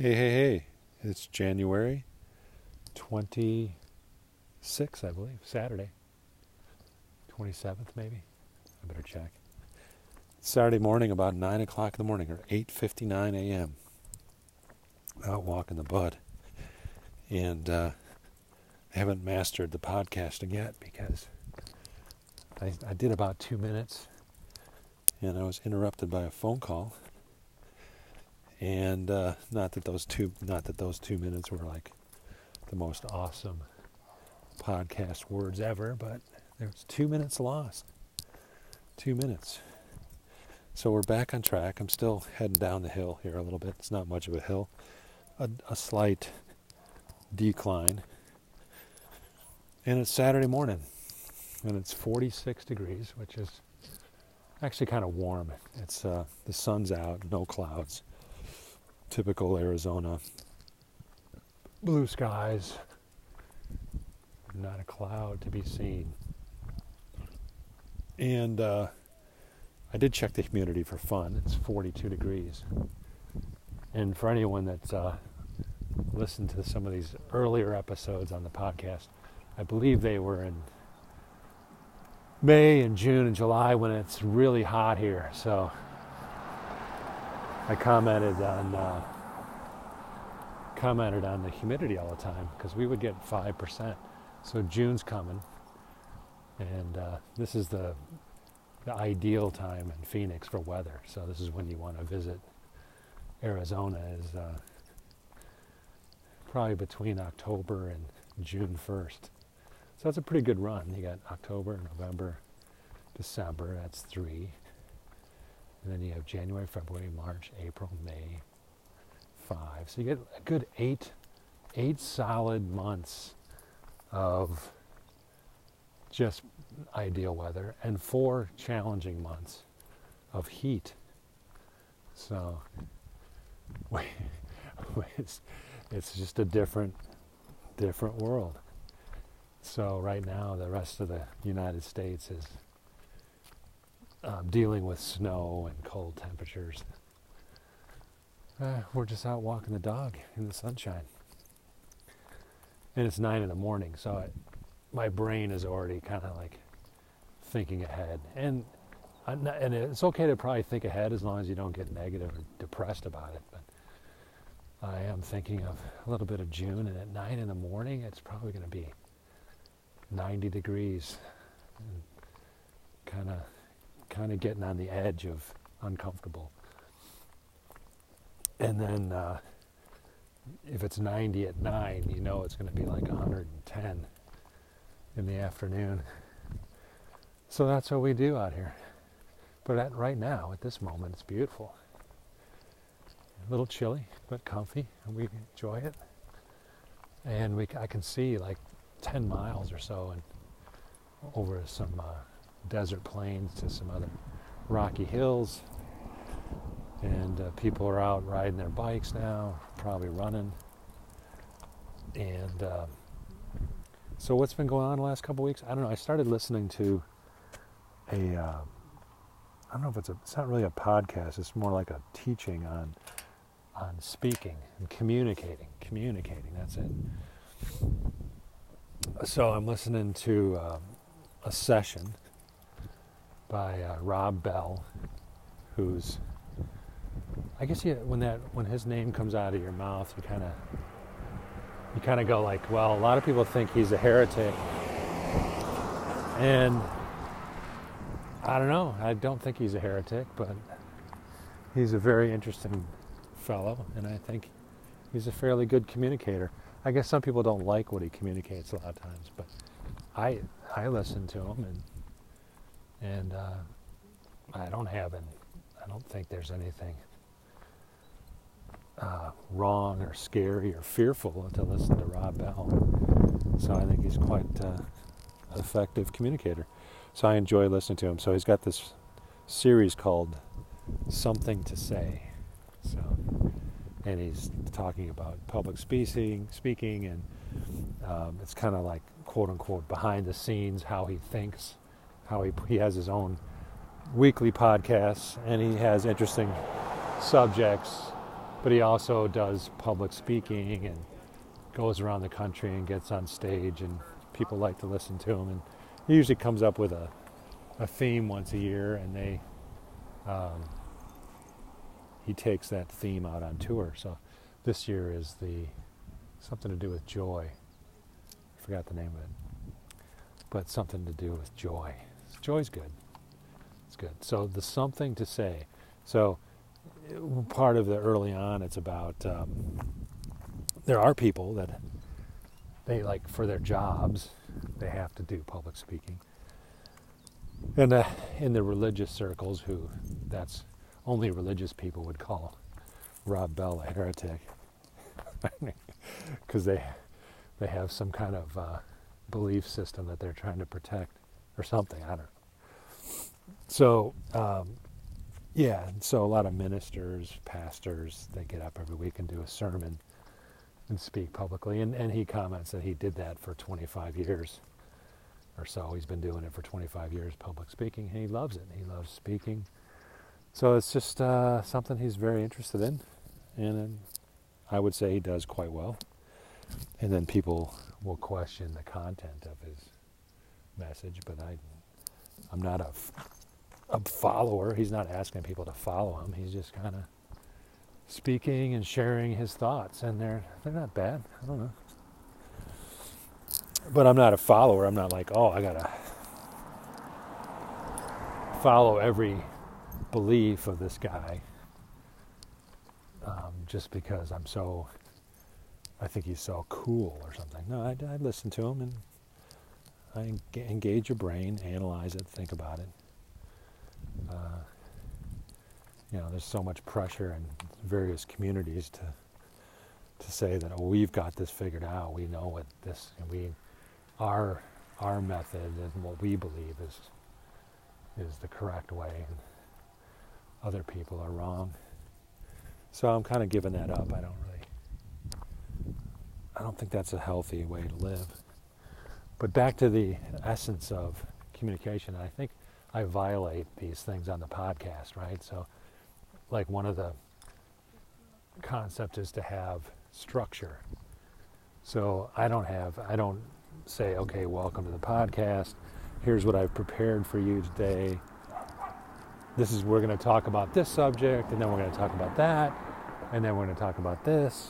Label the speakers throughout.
Speaker 1: Hey, hey, hey. It's January 26th, I believe, Saturday. 27th, maybe. I better check. Saturday morning, about 9 o'clock in the morning, or 8.59 a.m. Out walking the bud. And uh, I haven't mastered the podcasting yet because I, I did about two minutes and I was interrupted by a phone call and uh, not that those two not that those two minutes were like the most awesome podcast words ever but there was two minutes lost. Two minutes. So we're back on track. I'm still heading down the hill here a little bit. It's not much of a hill. A, a slight decline. And it's saturday morning and it's 46 degrees which is actually kind of warm. It's uh, the sun's out no clouds typical Arizona. Blue skies, not a cloud to be seen. And uh, I did check the humidity for fun. It's 42 degrees. And for anyone that's uh, listened to some of these earlier episodes on the podcast, I believe they were in May and June and July when it's really hot here. So I commented on uh, commented on the humidity all the time because we would get five percent. So June's coming, and uh, this is the the ideal time in Phoenix for weather. So this is when you want to visit Arizona. Is uh, probably between October and June first. So that's a pretty good run. You got October, November, December. That's three. And then you have January, February, March, April, May, five. So you get a good eight, eight solid months of just ideal weather and four challenging months of heat. So it's, it's just a different, different world. So right now, the rest of the United States is um, dealing with snow and cold temperatures. Uh, we're just out walking the dog in the sunshine. And it's nine in the morning, so I, my brain is already kind of like thinking ahead. And not, and it's okay to probably think ahead as long as you don't get negative or depressed about it. But I am thinking of a little bit of June, and at nine in the morning, it's probably going to be 90 degrees, kind of kind of getting on the edge of uncomfortable. And then uh, if it's 90 at 9, you know it's going to be like 110 in the afternoon. So that's what we do out here. But at, right now, at this moment, it's beautiful. A little chilly, but comfy, and we enjoy it. And we, I can see like 10 miles or so and over some uh, desert plains to some other rocky hills. And uh, people are out riding their bikes now, probably running. And uh, so, what's been going on the last couple weeks? I don't know. I started listening to a. Uh, I don't know if it's a. It's not really a podcast. It's more like a teaching on on speaking and communicating. Communicating. That's it. So I'm listening to um, a session by uh, Rob Bell, who's I guess you, when that when his name comes out of your mouth, you kind of you kind of go like, well, a lot of people think he's a heretic, and I don't know. I don't think he's a heretic, but he's a very interesting fellow, and I think he's a fairly good communicator. I guess some people don't like what he communicates a lot of times, but I I listen to him and and uh, I don't have an, I don't think there's anything uh, wrong or scary or fearful to listen to Rob Bell. So I think he's quite uh, effective communicator. So I enjoy listening to him. So he's got this series called Something to Say. So, and he's talking about public speaking, speaking, and um, it's kind of like quote unquote behind the scenes how he thinks how he, he has his own weekly podcasts and he has interesting subjects but he also does public speaking and goes around the country and gets on stage, and people like to listen to him. And he usually comes up with a, a theme once a year, and they um, he takes that theme out on tour. So this year is the something to do with joy. I forgot the name of it, but something to do with joy. Joy's good. It's good. So the something to say. So part of the early on, it's about um, there are people that they like for their jobs they have to do public speaking, and uh, in the religious circles, who that's only religious people would call Rob Bell a heretic because they they have some kind of uh, belief system that they're trying to protect or something. I don't know. So um, yeah, so a lot of ministers, pastors, they get up every week and do a sermon and speak publicly. And, and he comments that he did that for 25 years or so. He's been doing it for 25 years, public speaking, he loves it. He loves speaking. So it's just uh, something he's very interested in, and I would say he does quite well. And then people will question the content of his message, but I, I'm not a, a follower. He's not asking people to follow him. He's just kind of speaking and sharing his thoughts, and they're they're not bad. I don't know, but I'm not a follower. I'm not like, oh, I gotta follow every belief of this guy um, just because I'm so, I think he's so cool or something. No, I, I listen to him and engage your brain, analyze it, think about it. Uh, you know, there's so much pressure in various communities to to say that oh, we've got this figured out. We know what this, we, our our method and what we believe is is the correct way, and other people are wrong. So I'm kind of giving that up. I don't really, I don't think that's a healthy way to live. But back to the essence of communication, I think I violate these things on the podcast, right? So, like one of the concepts is to have structure. So I don't have, I don't say, okay, welcome to the podcast. Here's what I've prepared for you today this is we're going to talk about this subject and then we're going to talk about that and then we're going to talk about this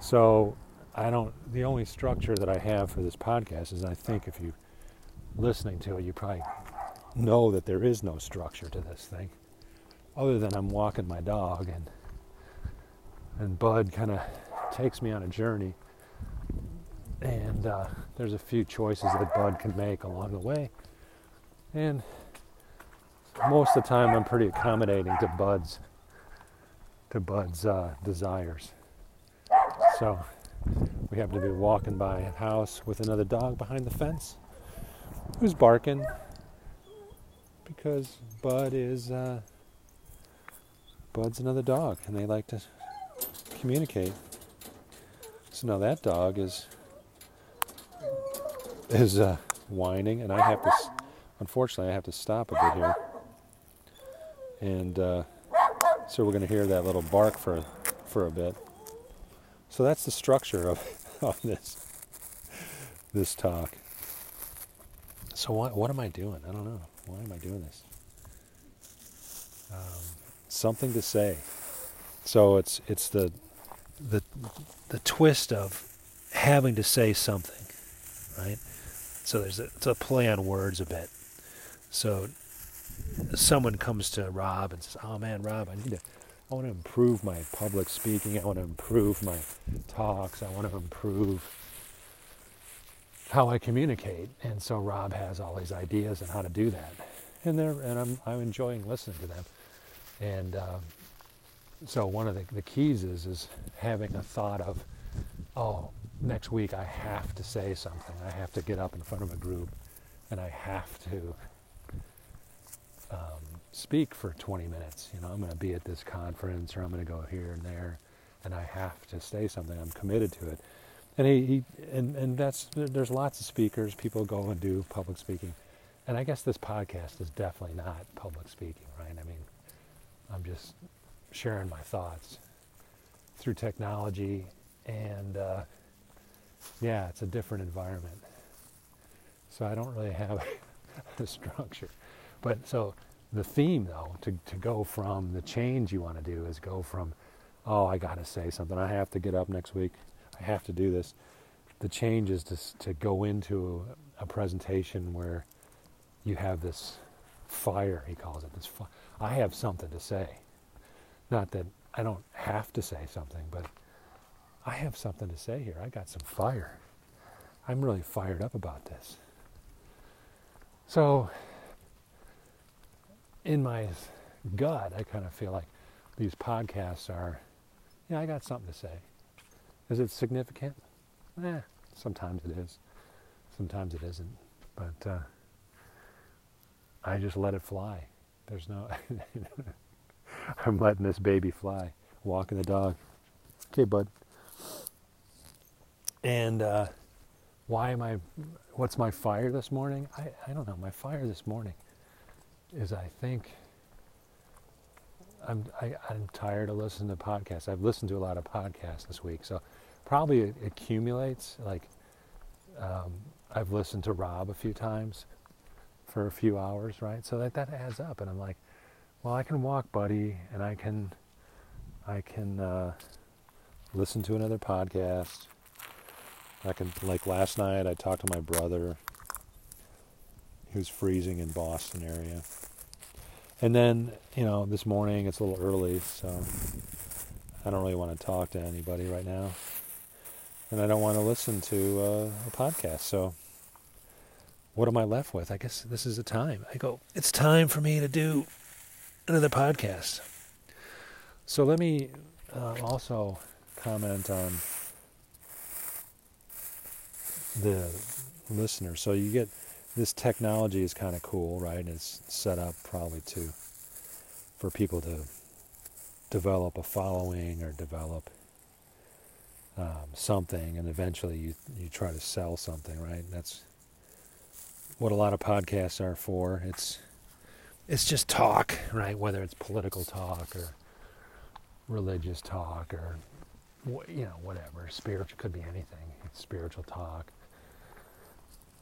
Speaker 1: so i don't the only structure that i have for this podcast is i think if you listening to it you probably know that there is no structure to this thing other than i'm walking my dog and and bud kind of takes me on a journey and uh, there's a few choices that bud can make along the way and most of the time I'm pretty accommodating to Bud's to Bud's uh, desires. So we happen to be walking by a house with another dog behind the fence who's barking because Bud is uh, Bud's another dog and they like to communicate. So now that dog is is uh, whining and I have to unfortunately I have to stop a bit here. And uh, so we're going to hear that little bark for, for a bit. So that's the structure of, of this, this talk. So what, what am I doing? I don't know. Why am I doing this? Um, something to say. So it's it's the the the twist of having to say something, right? So there's a, it's a play on words a bit. So someone comes to Rob and says, "Oh man, Rob, I need to, I want to improve my public speaking. I want to improve my talks. I want to improve how I communicate." And so Rob has all these ideas on how to do that, and they and I'm I'm enjoying listening to them. And um, so one of the, the keys is is having a thought of, oh, next week I have to say something. I have to get up in front of a group, and I have to um, speak for 20 minutes. You know, I'm going to be at this conference or I'm going to go here and there, and I have to say something. I'm committed to it. And he, he and, and that's there's lots of speakers. People go and do public speaking, and I guess this podcast is definitely not public speaking, right? I mean, I'm just sharing my thoughts, through technology, and uh, yeah, it's a different environment. So I don't really have a structure. But so the theme, though, to, to go from the change you want to do is go from, oh, I got to say something. I have to get up next week. I have to do this. The change is to, to go into a presentation where you have this fire, he calls it. This fi- I have something to say. Not that I don't have to say something, but I have something to say here. I got some fire. I'm really fired up about this. So, in my gut, I kind of feel like these podcasts are, yeah, I got something to say. Is it significant? Eh, sometimes it is. Sometimes it isn't. But uh, I just let it fly. There's no, I'm letting this baby fly, walking the dog. Okay, bud. And uh, why am I, what's my fire this morning? I, I don't know. My fire this morning is I think I'm, I, am i am tired of listening to podcasts. I've listened to a lot of podcasts this week, so probably it accumulates. Like um, I've listened to Rob a few times for a few hours, right? So that that adds up, and I'm like, well, I can walk, buddy, and I can I can uh, listen to another podcast. I can like last night I talked to my brother who's freezing in Boston area. And then, you know, this morning it's a little early, so I don't really want to talk to anybody right now. And I don't want to listen to uh, a podcast. So what am I left with? I guess this is the time. I go, it's time for me to do another podcast. So let me uh, also comment on the listener. So you get this technology is kind of cool, right? It's set up probably to for people to develop a following or develop um, something, and eventually you you try to sell something, right? That's what a lot of podcasts are for. It's it's just talk, right? Whether it's political talk or religious talk or you know whatever spiritual could be anything. It's spiritual talk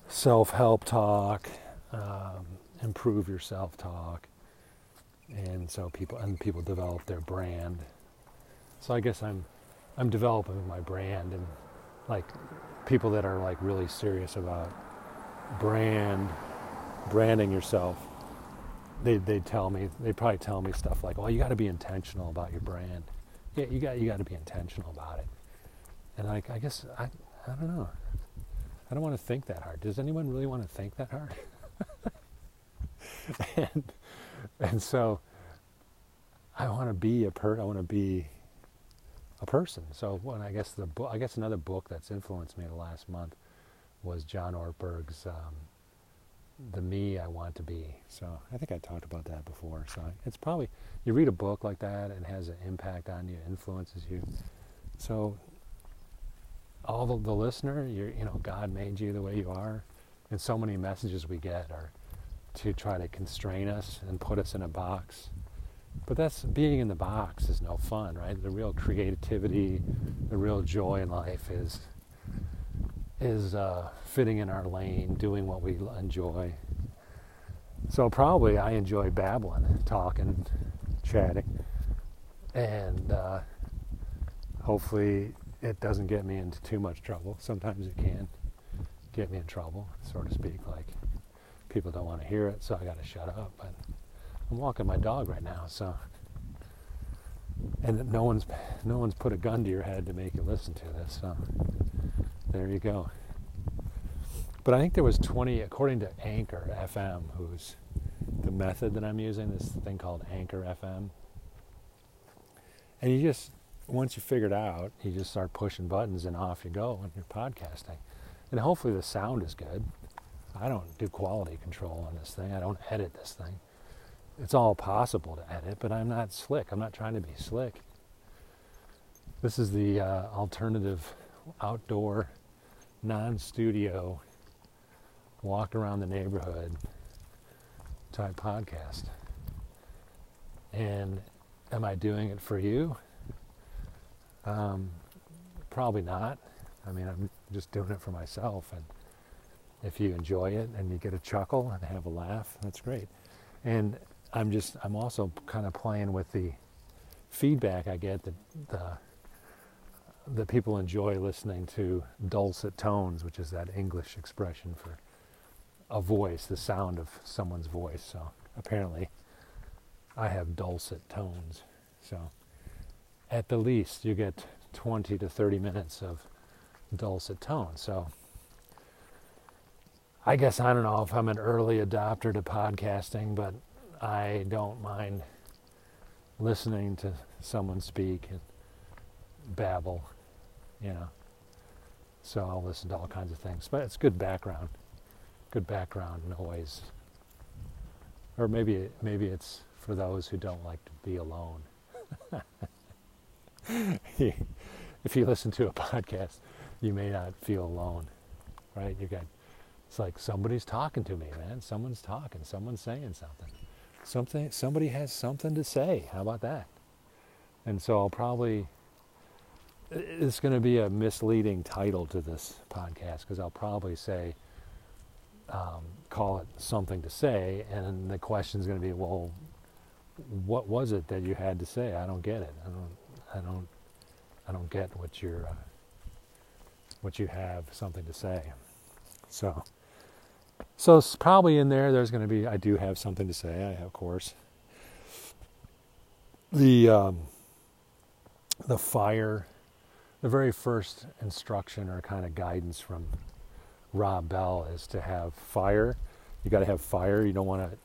Speaker 1: self help talk, um, improve your self talk, and so people and people develop their brand. So I guess I'm I'm developing my brand and like people that are like really serious about brand branding yourself they they tell me they probably tell me stuff like well you got to be intentional about your brand. Yeah you got you got to be intentional about it. And I, I guess I I don't know I don't want to think that hard. Does anyone really want to think that hard? and, and so I want to be a per. I want to be a person. So when I guess the book, I guess another book that's influenced me the last month was John Ortberg's um, "The Me I Want to Be." So I think I talked about that before. So it's probably you read a book like that and it has an impact on you, influences you. So all the, the listener, you know, God made you the way you are. And so many messages we get are to try to constrain us and put us in a box. But that's being in the box is no fun, right? The real creativity, the real joy in life is is uh, fitting in our lane, doing what we enjoy. So probably I enjoy babbling, talking, chatting, and uh, hopefully it doesn't get me into too much trouble. Sometimes it can get me in trouble, so to speak. Like people don't want to hear it, so I got to shut up. But I'm walking my dog right now, so and no one's no one's put a gun to your head to make you listen to this. So there you go. But I think there was 20, according to Anchor FM, who's the method that I'm using, this thing called Anchor FM. And you just once you figure it out, you just start pushing buttons and off you go when you're podcasting. And hopefully the sound is good. I don't do quality control on this thing. I don't edit this thing. It's all possible to edit, but I'm not slick. I'm not trying to be slick. This is the uh, alternative outdoor, non studio, walk around the neighborhood type podcast. And am I doing it for you? Um, probably not. I mean, I'm just doing it for myself. And if you enjoy it and you get a chuckle and have a laugh, that's great. And I'm just, I'm also kind of playing with the feedback I get that the, people enjoy listening to dulcet tones, which is that English expression for a voice, the sound of someone's voice. So apparently, I have dulcet tones. So at the least, you get 20 to 30 minutes of dulcet tone. So I guess I don't know if I'm an early adopter to podcasting, but I don't mind listening to someone speak and babble, you know. So I'll listen to all kinds of things, but it's good background, good background noise. Or maybe maybe it's for those who don't like to be alone. if you listen to a podcast, you may not feel alone, right? You got it's like somebody's talking to me, man. Someone's talking. Someone's saying something. Something. Somebody has something to say. How about that? And so I'll probably. It's going to be a misleading title to this podcast because I'll probably say, um, call it something to say, and the question is going to be, well, what was it that you had to say? I don't get it. I don't. I don't. I don't get what you're. Uh, what you have something to say. So. So probably in there. There's going to be. I do have something to say. I of course. The um, the fire, the very first instruction or kind of guidance from Rob Bell is to have fire. You got to have fire. You don't want to.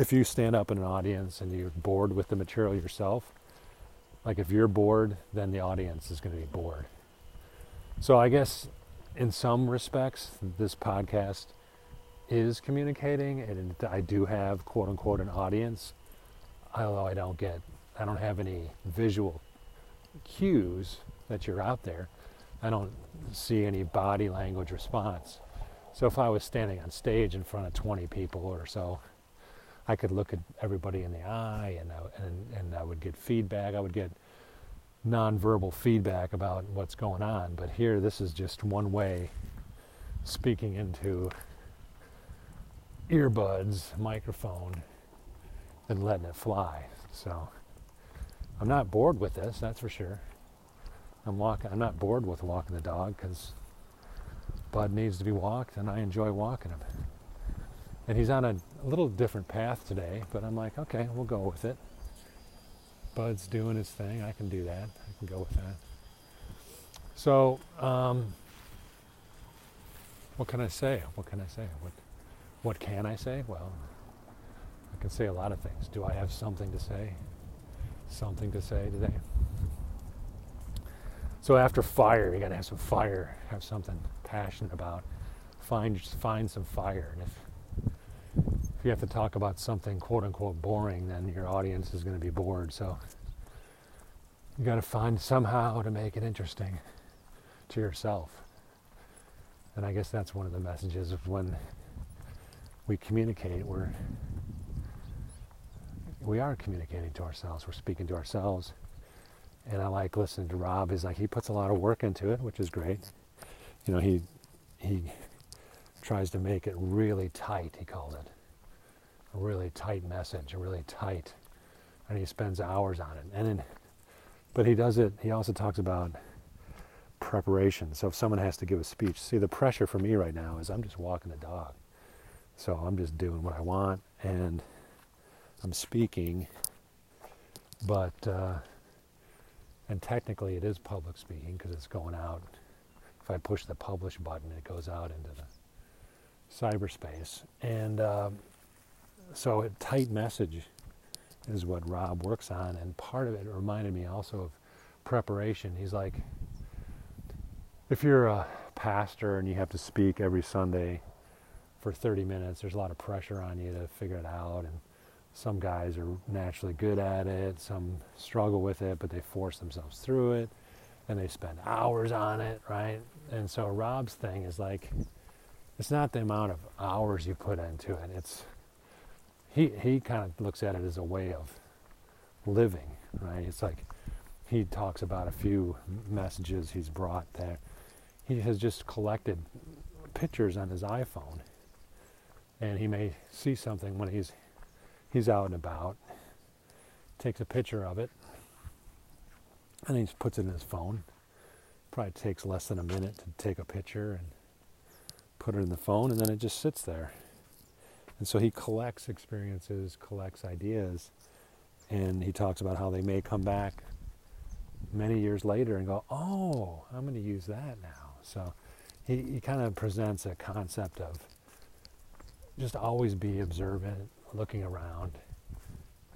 Speaker 1: If you stand up in an audience and you're bored with the material yourself, like if you're bored, then the audience is going to be bored. So I guess in some respects, this podcast is communicating, and I do have quote unquote an audience, although I don't get, I don't have any visual cues that you're out there. I don't see any body language response. So if I was standing on stage in front of 20 people or so, I could look at everybody in the eye and I, and, and I would get feedback. I would get nonverbal feedback about what's going on. But here, this is just one way speaking into earbuds, microphone, and letting it fly. So I'm not bored with this, that's for sure. I'm walking. I'm not bored with walking the dog because Bud needs to be walked, and I enjoy walking him. And he's on a, little different path today, but I'm like, okay, we'll go with it. Bud's doing his thing. I can do that. I can go with that. So, um, what can I say? What can I say? What what can I say? Well, I can say a lot of things. Do I have something to say? Something to say today? So after fire, you got to have some fire, have something passionate about. Find find some fire, and if you have to talk about something quote unquote boring, then your audience is going to be bored. So you got to find somehow to make it interesting to yourself. And I guess that's one of the messages of when we communicate, we're we are communicating to ourselves. We're speaking to ourselves. And I like listening to Rob. He's like he puts a lot of work into it, which is great. You know, he he tries to make it really tight, he called it. A really tight message, a really tight and he spends hours on it. And then but he does it he also talks about preparation. So if someone has to give a speech, see the pressure for me right now is I'm just walking the dog. So I'm just doing what I want and I'm speaking, but, uh, and technically it is public speaking because it's going out. If I push the publish button, it goes out into the cyberspace. And um, so a tight message is what Rob works on. And part of it reminded me also of preparation. He's like, if you're a pastor and you have to speak every Sunday, for 30 minutes. There's a lot of pressure on you to figure it out, and some guys are naturally good at it, some struggle with it, but they force themselves through it, and they spend hours on it, right? And so Rob's thing is like, it's not the amount of hours you put into it. It's he he kind of looks at it as a way of living, right? It's like he talks about a few messages he's brought there. He has just collected pictures on his iPhone, and he may see something when he's he's out and about, takes a picture of it, and he just puts it in his phone. Probably takes less than a minute to take a picture and put it in the phone, and then it just sits there. And so he collects experiences, collects ideas, and he talks about how they may come back many years later and go, oh, I'm going to use that now. So he, he kind of presents a concept of just always be observant, looking around.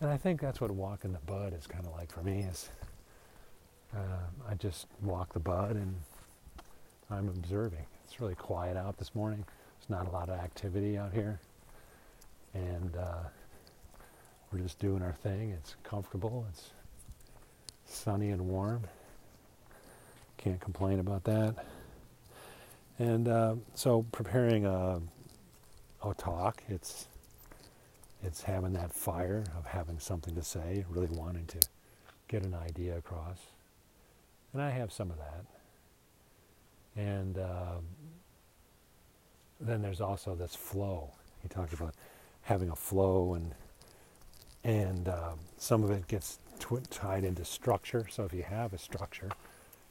Speaker 1: And I think that's what walking the bud is kind of like for me is uh, I just walk the bud and I'm observing. It's really quiet out this morning. There's not a lot of activity out here. And uh, we're just doing our thing. It's comfortable. It's sunny and warm. Can't complain about that. And uh, so preparing a, a talk, it's it's having that fire of having something to say, really wanting to get an idea across. And I have some of that. And uh, then there's also this flow. He talked about having a flow, and and uh, some of it gets tw- tied into structure. So if you have a structure,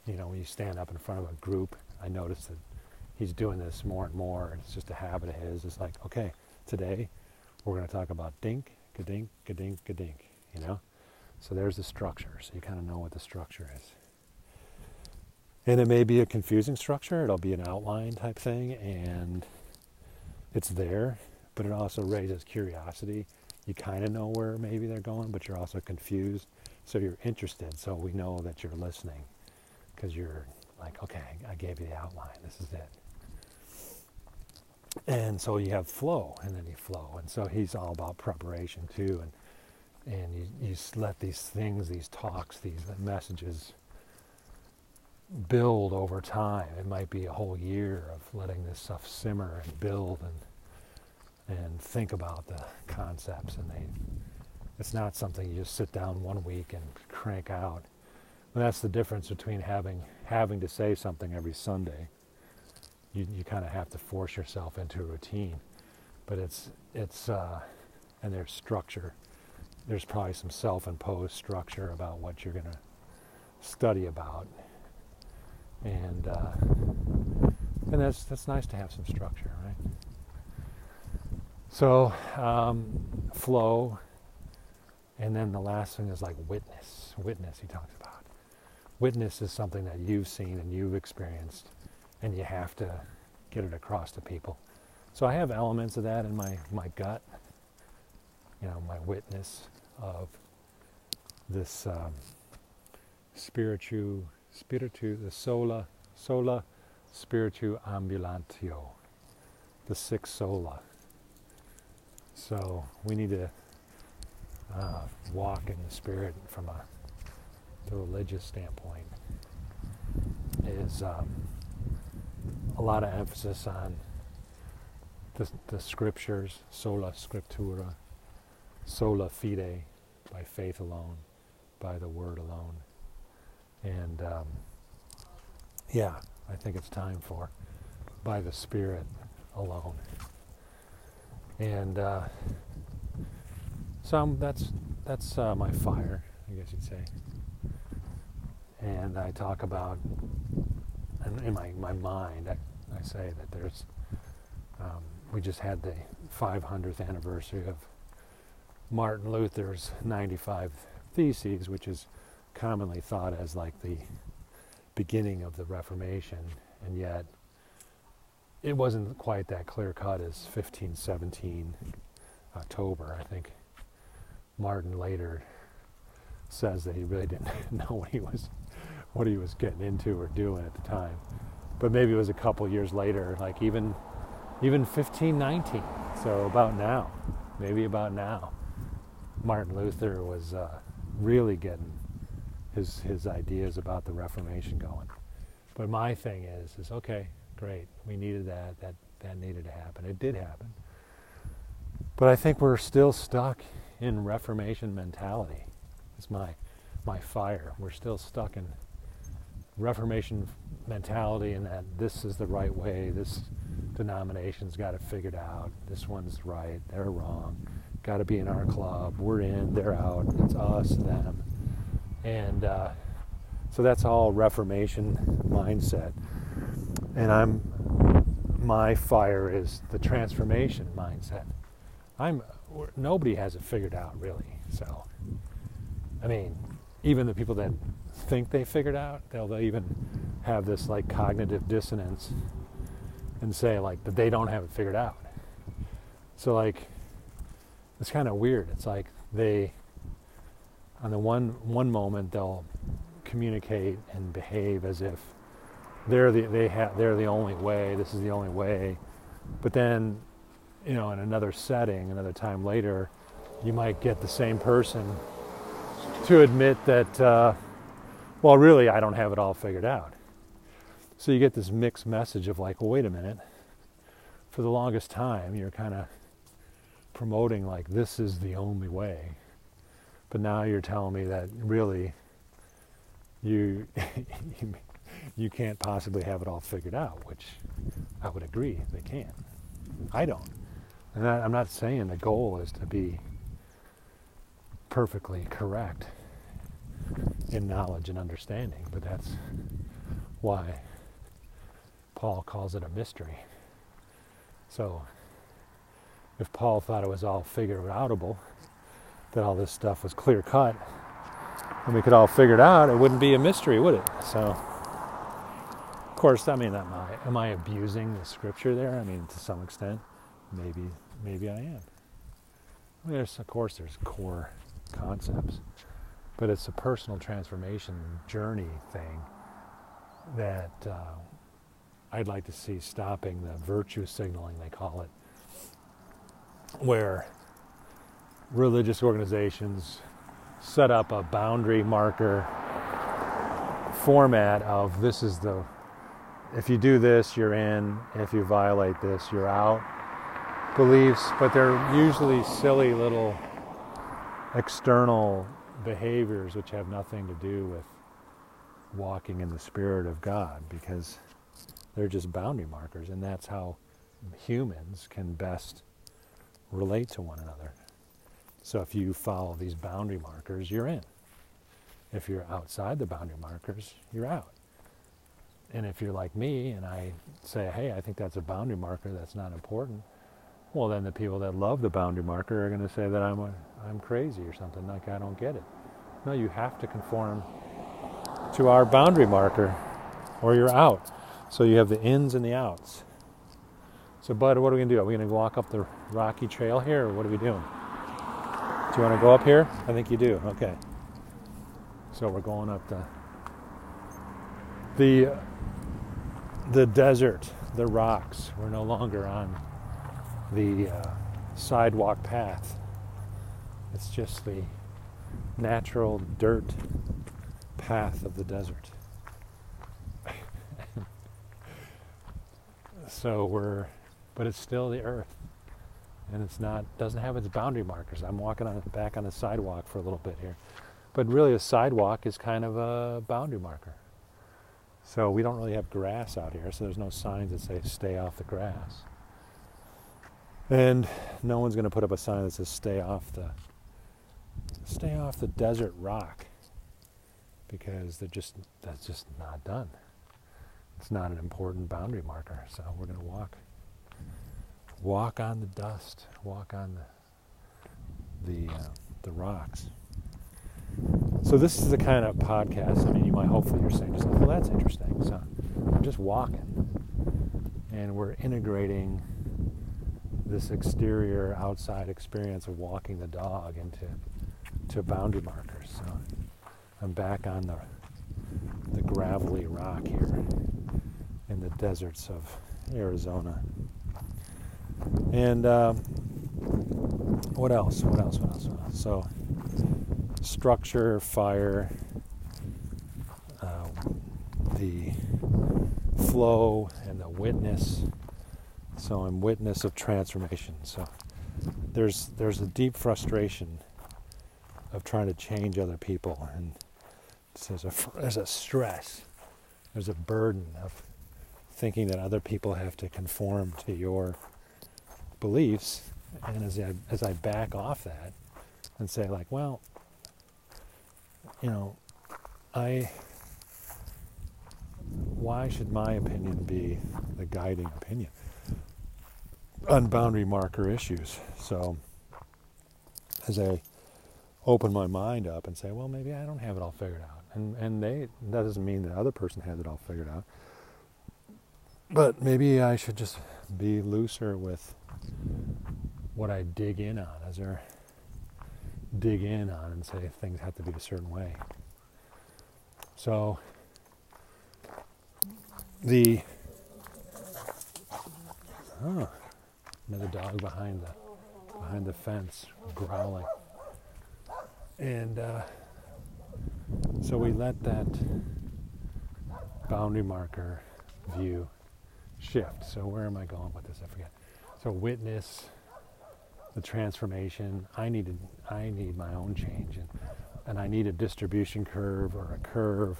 Speaker 1: you know, when you stand up in front of a group, I notice that he's doing this more and more, it's just a habit of his. It's like, okay, today we're going to talk about dink, ka-dink, ka-dink, ka-dink, you know? So there's the structure, so you kind of know what the structure is. And it may be a confusing structure, it'll be an outline type thing, and it's there, but it also raises curiosity. You kind of know where maybe they're going, but you're also confused. So you're interested, so we know that you're listening because you're like, okay, I gave you the outline, this is it. And so you have flow, and then you flow. And so he's all about preparation too. And, and you, you let these things, these talks, these messages build over time. It might be a whole year of letting this stuff simmer and build and, and think about the concepts. And they, it's not something you just sit down one week and crank out. And that's the difference between having, having to say something every Sunday you, you kind of have to force yourself into a routine. But it's, it's uh, and there's structure. There's probably some self-imposed structure about what you're going to study about. And, uh, and that's, that's nice to have some structure, right? So, um, flow. And then the last thing is like witness. Witness, he talks about. Witness is something that you've seen and you've experienced and you have to get it across to people. So I have elements of that in my, my gut, you know, my witness of this um, spiritu, spiritu, the sola, sola spiritu ambulantio, the six sola. So we need to uh, walk in the spirit from a the religious standpoint. Is um, a lot of emphasis on the, the scriptures, sola scriptura, sola fide, by faith alone, by the word alone. And um, yeah, I think it's time for by the Spirit alone. And uh, so that's that's uh, my fire, I guess you'd say. And I talk about in my, my mind, I, I say that there's, um, we just had the 500th anniversary of Martin Luther's 95 Theses, which is commonly thought as like the beginning of the Reformation, and yet it wasn't quite that clear cut as 1517 October. I think Martin later says that he really didn't know what he was what he was getting into or doing at the time. But maybe it was a couple years later, like even even 1519. So about now, maybe about now, Martin Luther was uh, really getting his his ideas about the Reformation going. But my thing is, is okay, great. We needed that. That that needed to happen. It did happen. But I think we're still stuck in Reformation mentality. It's my my fire. We're still stuck in Reformation mentality and that this is the right way, this denomination's got it figured out, this one's right, they're wrong, got to be in our club, we're in, they're out, it's us, them. And uh, so that's all Reformation mindset. And I'm, my fire is the transformation mindset. I'm, nobody has it figured out really. So, I mean, even the people that think they figured out, they'll, they'll even have this like cognitive dissonance and say like that they don't have it figured out. So like, it's kind of weird. It's like they, on the one one moment they'll communicate and behave as if they're the they have they're the only way. This is the only way. But then, you know, in another setting, another time later, you might get the same person to admit that, uh, well, really, I don't have it all figured out. So you get this mixed message of like, well, wait a minute. For the longest time, you're kind of promoting like this is the only way, but now you're telling me that really you you can't possibly have it all figured out, which I would agree they can't. I don't. And I, I'm not saying the goal is to be perfectly correct in knowledge and understanding, but that's why Paul calls it a mystery. So if Paul thought it was all figure outable, that all this stuff was clear cut, and we could all figure it out, it wouldn't be a mystery, would it? So course, I mean, am I, am I abusing the scripture there? I mean, to some extent, maybe, maybe I am. I mean, there's, of course, there's core concepts, but it's a personal transformation journey thing that uh, I'd like to see stopping the virtue signaling, they call it, where religious organizations set up a boundary marker format of this is the if you do this, you're in. If you violate this, you're out. Beliefs, but they're usually silly little external behaviors which have nothing to do with walking in the Spirit of God because they're just boundary markers, and that's how humans can best relate to one another. So if you follow these boundary markers, you're in. If you're outside the boundary markers, you're out. And if you're like me and I say, hey, I think that's a boundary marker that's not important, well, then the people that love the boundary marker are going to say that I'm, a, I'm crazy or something, like I don't get it. No, you have to conform to our boundary marker or you're out. So you have the ins and the outs. So, Bud, what are we going to do? Are we going to walk up the rocky trail here or what are we doing? Do you want to go up here? I think you do. Okay. So we're going up the the the desert, the rocks. We're no longer on the uh, sidewalk path. It's just the natural dirt path of the desert. so we're, but it's still the earth, and it's not doesn't have its boundary markers. I'm walking on back on the sidewalk for a little bit here, but really a sidewalk is kind of a boundary marker. So we don't really have grass out here, so there's no signs that say stay off the grass. And no one's going to put up a sign that says stay off the stay off the desert rock because they're just that's just not done. It's not an important boundary marker, so we're going to walk walk on the dust, walk on the the uh, the rocks. So this is the kind of podcast. I mean, you might hopefully you're saying just well, that's interesting. So I'm just walking, and we're integrating this exterior outside experience of walking the dog into to boundary markers. So I'm back on the the gravelly rock here in the deserts of Arizona. And uh, what else? What else? What else? What else? So structure, fire, uh, the flow, and the witness. So I'm witness of transformation. So there's there's a deep frustration of trying to change other people, and there's a, there's a stress, there's a burden of thinking that other people have to conform to your beliefs. And as I, as I back off that and say, like, well, you know, I, why should my opinion be the guiding opinion on boundary marker issues? So, as I open my mind up and say, well, maybe I don't have it all figured out. And, and they, that doesn't mean the other person has it all figured out. But maybe I should just be looser with what I dig in on as I dig in on and say things have to be a certain way. So the oh, another dog behind the behind the fence growling. And uh, so we let that boundary marker view shift. So where am I going with this? I forget. So witness the transformation. I needed I need my own change and and I need a distribution curve or a curve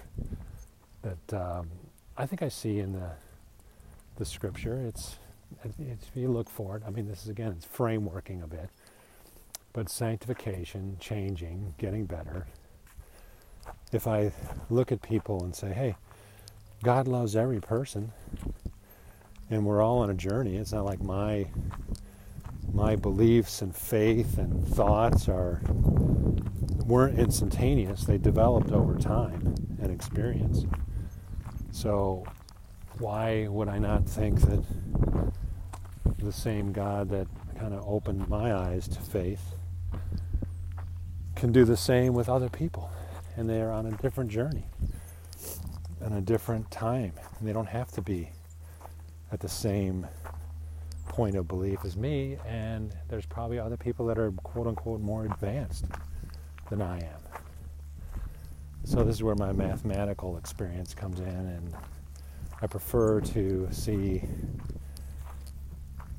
Speaker 1: that um, I think I see in the the scripture. It's, it's if you look for it. I mean, this is again it's frameworking a bit. But sanctification, changing, getting better. If I look at people and say, hey, God loves every person, and we're all on a journey, it's not like my my beliefs and faith and thoughts are weren't instantaneous. They developed over time and experience. So why would I not think that the same God that kind of opened my eyes to faith can do the same with other people. And they are on a different journey and a different time. And they don't have to be at the same point of belief as me. And there's probably other people that are quote unquote more advanced than I am. So this is where my mathematical experience comes in and I prefer to see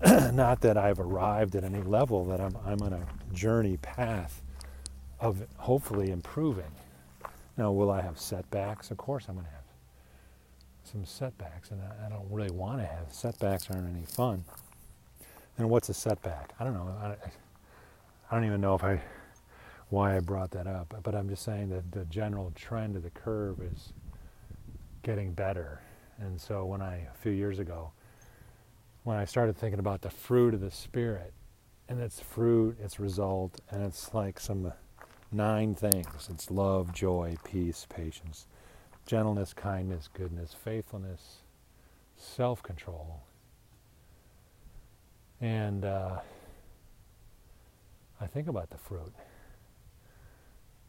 Speaker 1: not that I've arrived at any level, that I'm, I'm on a journey path of hopefully improving. Now, will I have setbacks? Of course, I'm going to have some setbacks, and I, I don't really want to have setbacks. Aren't any fun. And what's a setback? I don't know. I, I don't even know if I why I brought that up, but I'm just saying that the general trend of the curve is getting better. And so when I a few years ago, when I started thinking about the fruit of the spirit, and its fruit, its result, and it's like some uh, nine things it's love, joy, peace, patience, gentleness, kindness, goodness, faithfulness, self control. And uh, I think about the fruit.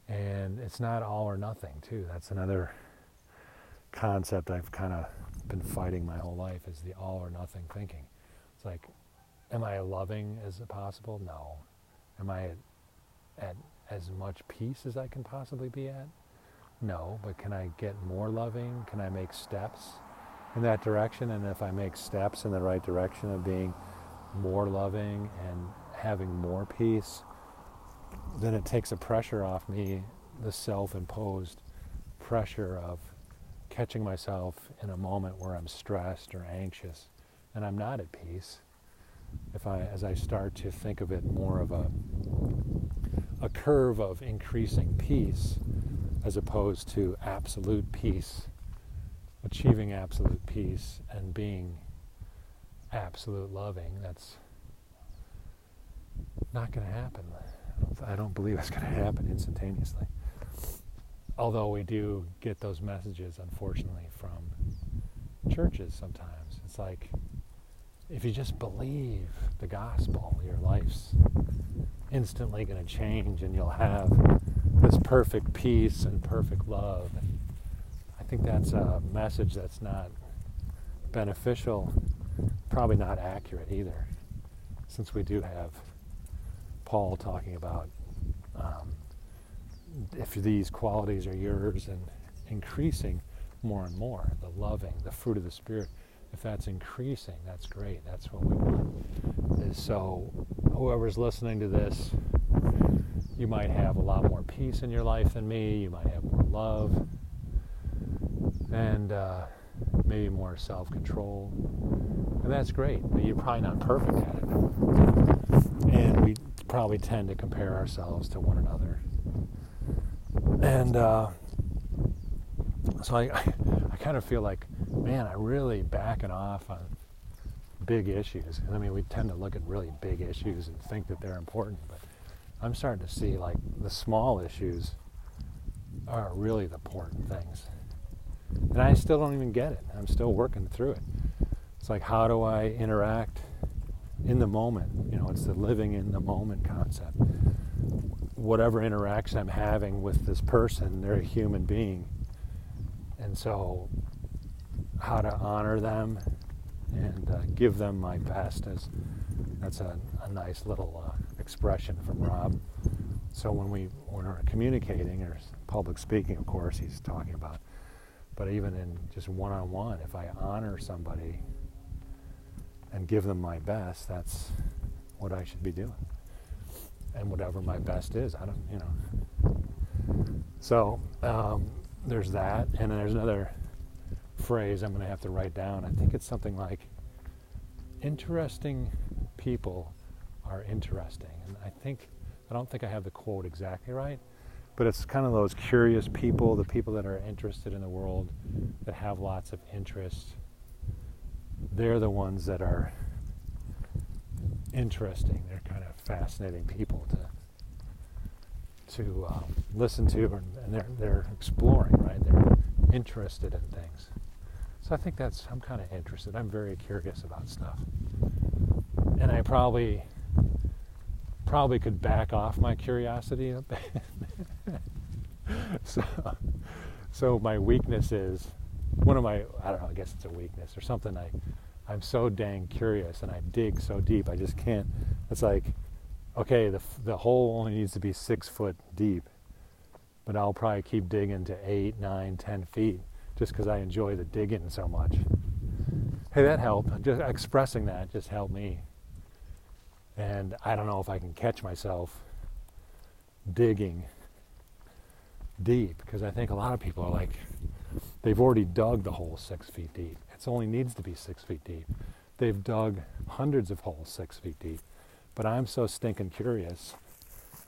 Speaker 1: And it's not all or nothing, too. That's another concept I've kind of been fighting my whole life is the all or nothing thinking. It's like, am I loving as possible? No. Am I at, at as much peace as I can possibly be at? No, but can I get more loving? Can I make steps in that direction? And if I make steps in the right direction of being more loving and having more peace, then it takes a pressure off me, the self imposed pressure of catching myself in a moment where I'm stressed or anxious and I'm not at peace. If I, as I start to think of it more of a a curve of increasing peace as opposed to absolute peace, achieving absolute peace and being absolute loving. That's not going to happen. I don't believe it's going to happen instantaneously. Although we do get those messages, unfortunately, from churches sometimes. It's like, if you just believe the gospel, your life's instantly going to change and you'll have this perfect peace and perfect love. I think that's a message that's not beneficial, probably not accurate either, since we do have Paul talking about um, if these qualities are yours and increasing more and more, the loving, the fruit of the Spirit if that's increasing, that's great. That's what we want. So whoever's listening to this, you might have a lot more peace in your life than me. You might have more love and uh, maybe more self control. And that's great, but you're probably not perfect at it. And we probably tend to compare ourselves to one another. And uh, so I, I, I kind of feel like, man, I'm really backing off on big issues. I mean, we tend to look at really big issues and think that they're important, but I'm starting to see like the small issues are really the important things. And I still don't even get it. I'm still working through it. It's like, how do I interact in the moment? You know, it's the living in the moment concept. Whatever interaction I'm having with this person, they're a human being. And so, how to honor them and uh, give them my best is that's a, a nice little uh, expression from Rob. So when we when we're communicating or public speaking, of course, he's talking about. But even in just one-on-one, if I honor somebody and give them my best, that's what I should be doing. And whatever my best is, I don't, you know. So um, there's that, and then there's another phrase I'm going to have to write down. I think it's something like interesting people are interesting. And I think, I don't think I have the quote exactly right, but it's kind of those curious people, the people that are interested in the world, that have lots of interest. They're the ones that are interesting. They're kind of fascinating people to to um, listen to, and they're they're exploring, right? They're interested in things. So I think that's, I'm kind of interested. I'm very curious about stuff. And I probably, probably could back off my curiosity a bit. so, so my weakness is, one of my, I don't know, I guess it's a weakness or something. I, I'm so dang curious and I dig so deep. I just can't, it's like, okay, the, the hole only needs to be six foot deep, but I'll probably keep digging to eight, nine, ten feet just because I enjoy the digging so much. Hey, that helped. Just expressing that just helped me. And I don't know if I can catch myself digging deep because I think a lot of people are like, they've already dug the hole six feet deep. It only needs to be six feet deep. They've dug hundreds of holes six feet deep. But I'm so stinking curious.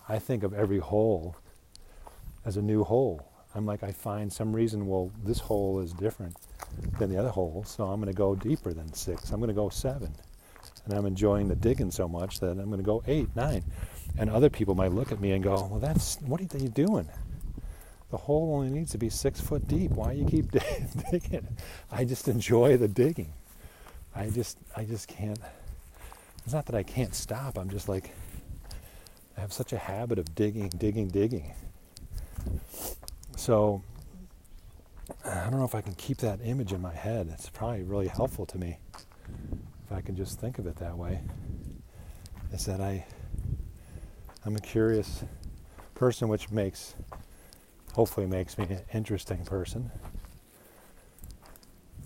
Speaker 1: I think of every hole as a new hole. I'm like, I find some reason, well, this hole is different than the other hole, so I'm going to go deeper than six. I'm going to go seven. And I'm enjoying the digging so much that I'm going to go eight, nine. And other people might look at me and go, well, that's, what are you doing? The hole only needs to be six foot deep. Why do you keep digging? I just enjoy the digging. I just, I just can't. It's not that I can't stop. I'm just like, I have such a habit of digging, digging, digging. So I don't know if I can keep that image in my head. It's probably really helpful to me if I can just think of it that way. Is that I I'm a curious person which makes hopefully makes me an interesting person.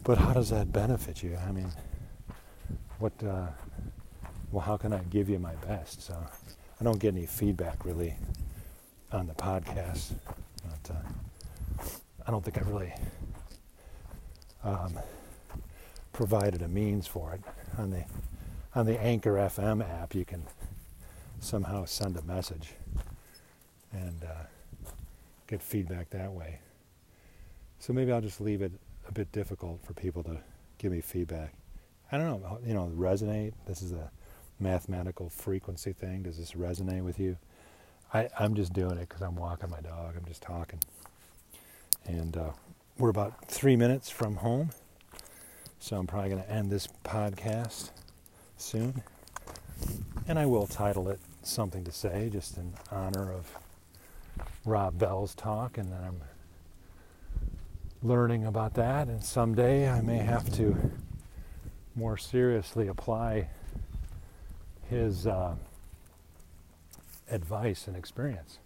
Speaker 1: But how does that benefit you? I mean, what uh, well how can I give you my best? So I don't get any feedback really on the podcast. But uh, I don't think I really um, provided a means for it. On the on the Anchor FM app, you can somehow send a message and uh, get feedback that way. So maybe I'll just leave it a bit difficult for people to give me feedback. I don't know, you know, resonate. This is a mathematical frequency thing. Does this resonate with you? I, I'm just doing it because I'm walking my dog. I'm just talking. And uh, we're about three minutes from home. So I'm probably going to end this podcast soon. And I will title it Something to Say, just in honor of Rob Bell's talk. And then I'm learning about that. And someday I may have to more seriously apply his. Uh, advice and experience.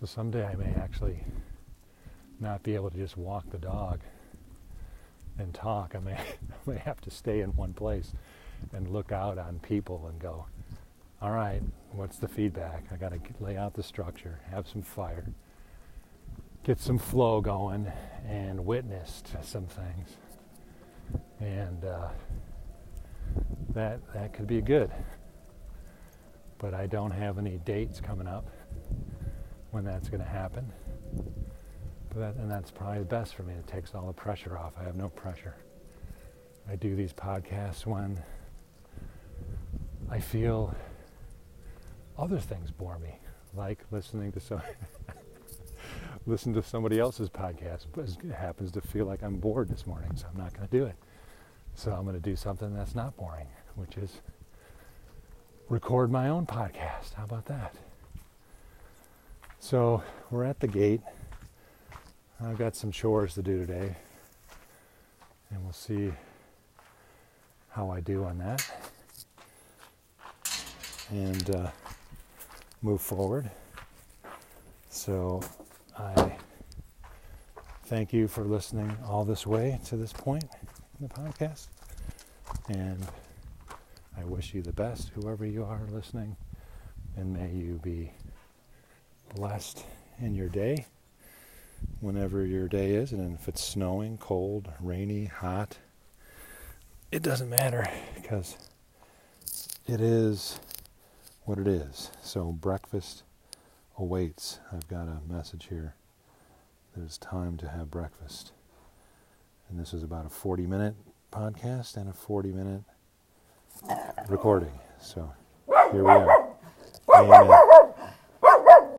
Speaker 1: So someday I may actually not be able to just walk the dog and talk. I may, I may have to stay in one place and look out on people and go, all right, what's the feedback? I got to lay out the structure, have some fire, get some flow going and witnessed some things. And uh, that that could be good. But I don't have any dates coming up when that's going to happen. But that, and that's probably the best for me. It takes all the pressure off. I have no pressure. I do these podcasts when I feel other things bore me, like listening to some listen to somebody else's podcast. But it happens to feel like I'm bored this morning, so I'm not going to do it. So I'm going to do something that's not boring, which is record my own podcast. How about that? So we're at the gate. I've got some chores to do today, and we'll see how I do on that and uh, move forward. So I thank you for listening all this way to this point in the podcast. And I wish you the best, whoever you are listening, and may you be blessed in your day, whenever your day is, and if it's snowing, cold, rainy, hot, it doesn't matter because it is what it is. So breakfast awaits. I've got a message here. that it's time to have breakfast. And this is about a 40 minute podcast and a 40 minute recording. So here we are. Amen.